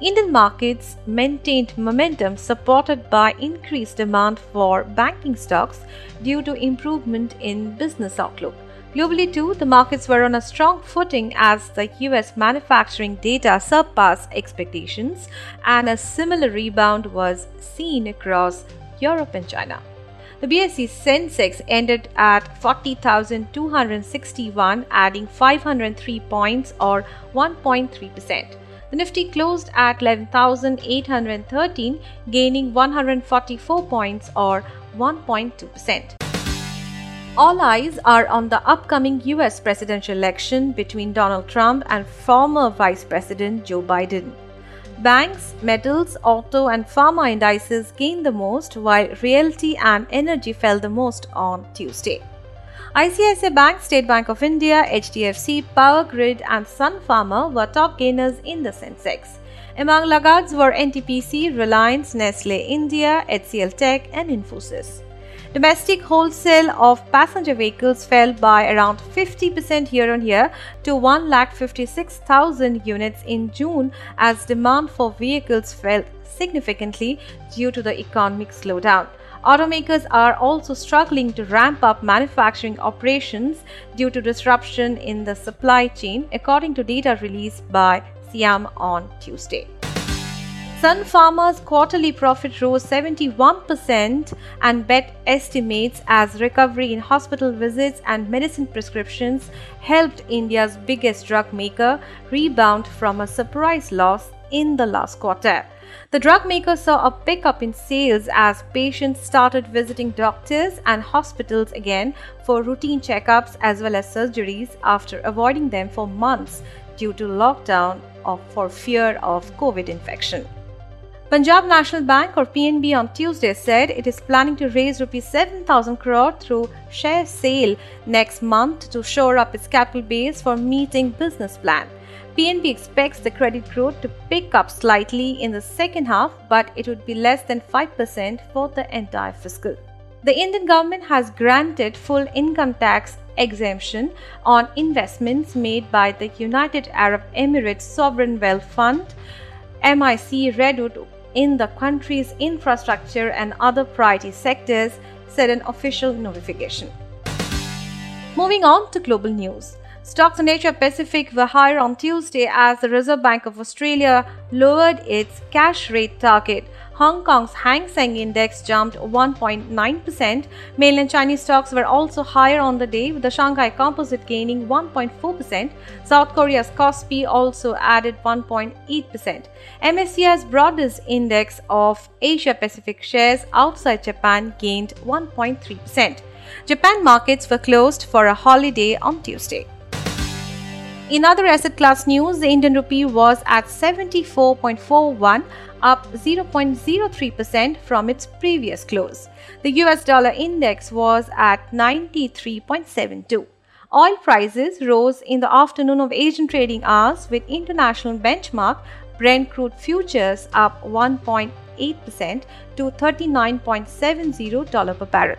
Indian markets maintained momentum supported by increased demand for banking stocks due to improvement in business outlook. Globally, too, the markets were on a strong footing as the US manufacturing data surpassed expectations, and a similar rebound was seen across Europe and China. The BSE Sensex ended at 40,261, adding 503 points or 1.3%. The Nifty closed at 11,813, gaining 144 points or 1.2%. All eyes are on the upcoming US presidential election between Donald Trump and former Vice President Joe Biden. Banks, metals, auto, and pharma indices gained the most, while realty and energy fell the most on Tuesday. ICICI Bank, State Bank of India, HDFC, Power Grid, and Sun Pharma were top gainers in the Sensex. Among laggards were NTPC, Reliance, Nestle India, HCL Tech, and Infosys. Domestic wholesale of passenger vehicles fell by around 50% year on year to 1,56,000 units in June as demand for vehicles fell significantly due to the economic slowdown. Automakers are also struggling to ramp up manufacturing operations due to disruption in the supply chain, according to data released by SIAM on Tuesday. Sun Pharma's quarterly profit rose 71% and bet estimates as recovery in hospital visits and medicine prescriptions helped India's biggest drug maker rebound from a surprise loss in the last quarter. The drug maker saw a pickup in sales as patients started visiting doctors and hospitals again for routine checkups as well as surgeries after avoiding them for months due to lockdown or for fear of COVID infection. Punjab National Bank or PNB on Tuesday said it is planning to raise rupees 7000 crore through share sale next month to shore up its capital base for meeting business plan. PNB expects the credit growth to pick up slightly in the second half, but it would be less than 5% for the entire fiscal. The Indian government has granted full income tax exemption on investments made by the United Arab Emirates Sovereign Wealth Fund, MIC Redwood, in the country's infrastructure and other priority sectors, said an official notification. Moving on to global news. Stocks in Asia Pacific were higher on Tuesday as the Reserve Bank of Australia lowered its cash rate target. Hong Kong's Hang Seng Index jumped 1.9%. Mainland Chinese stocks were also higher on the day, with the Shanghai Composite gaining 1.4%. South Korea's Kospi also added 1.8%. MSCI's broadest index of Asia Pacific shares outside Japan gained 1.3%. Japan markets were closed for a holiday on Tuesday. In other asset class news, the Indian rupee was at 74.41, up 0.03% from its previous close. The US dollar index was at 93.72. Oil prices rose in the afternoon of Asian trading hours with international benchmark Brent crude futures up 1.8% to $39.70 per barrel.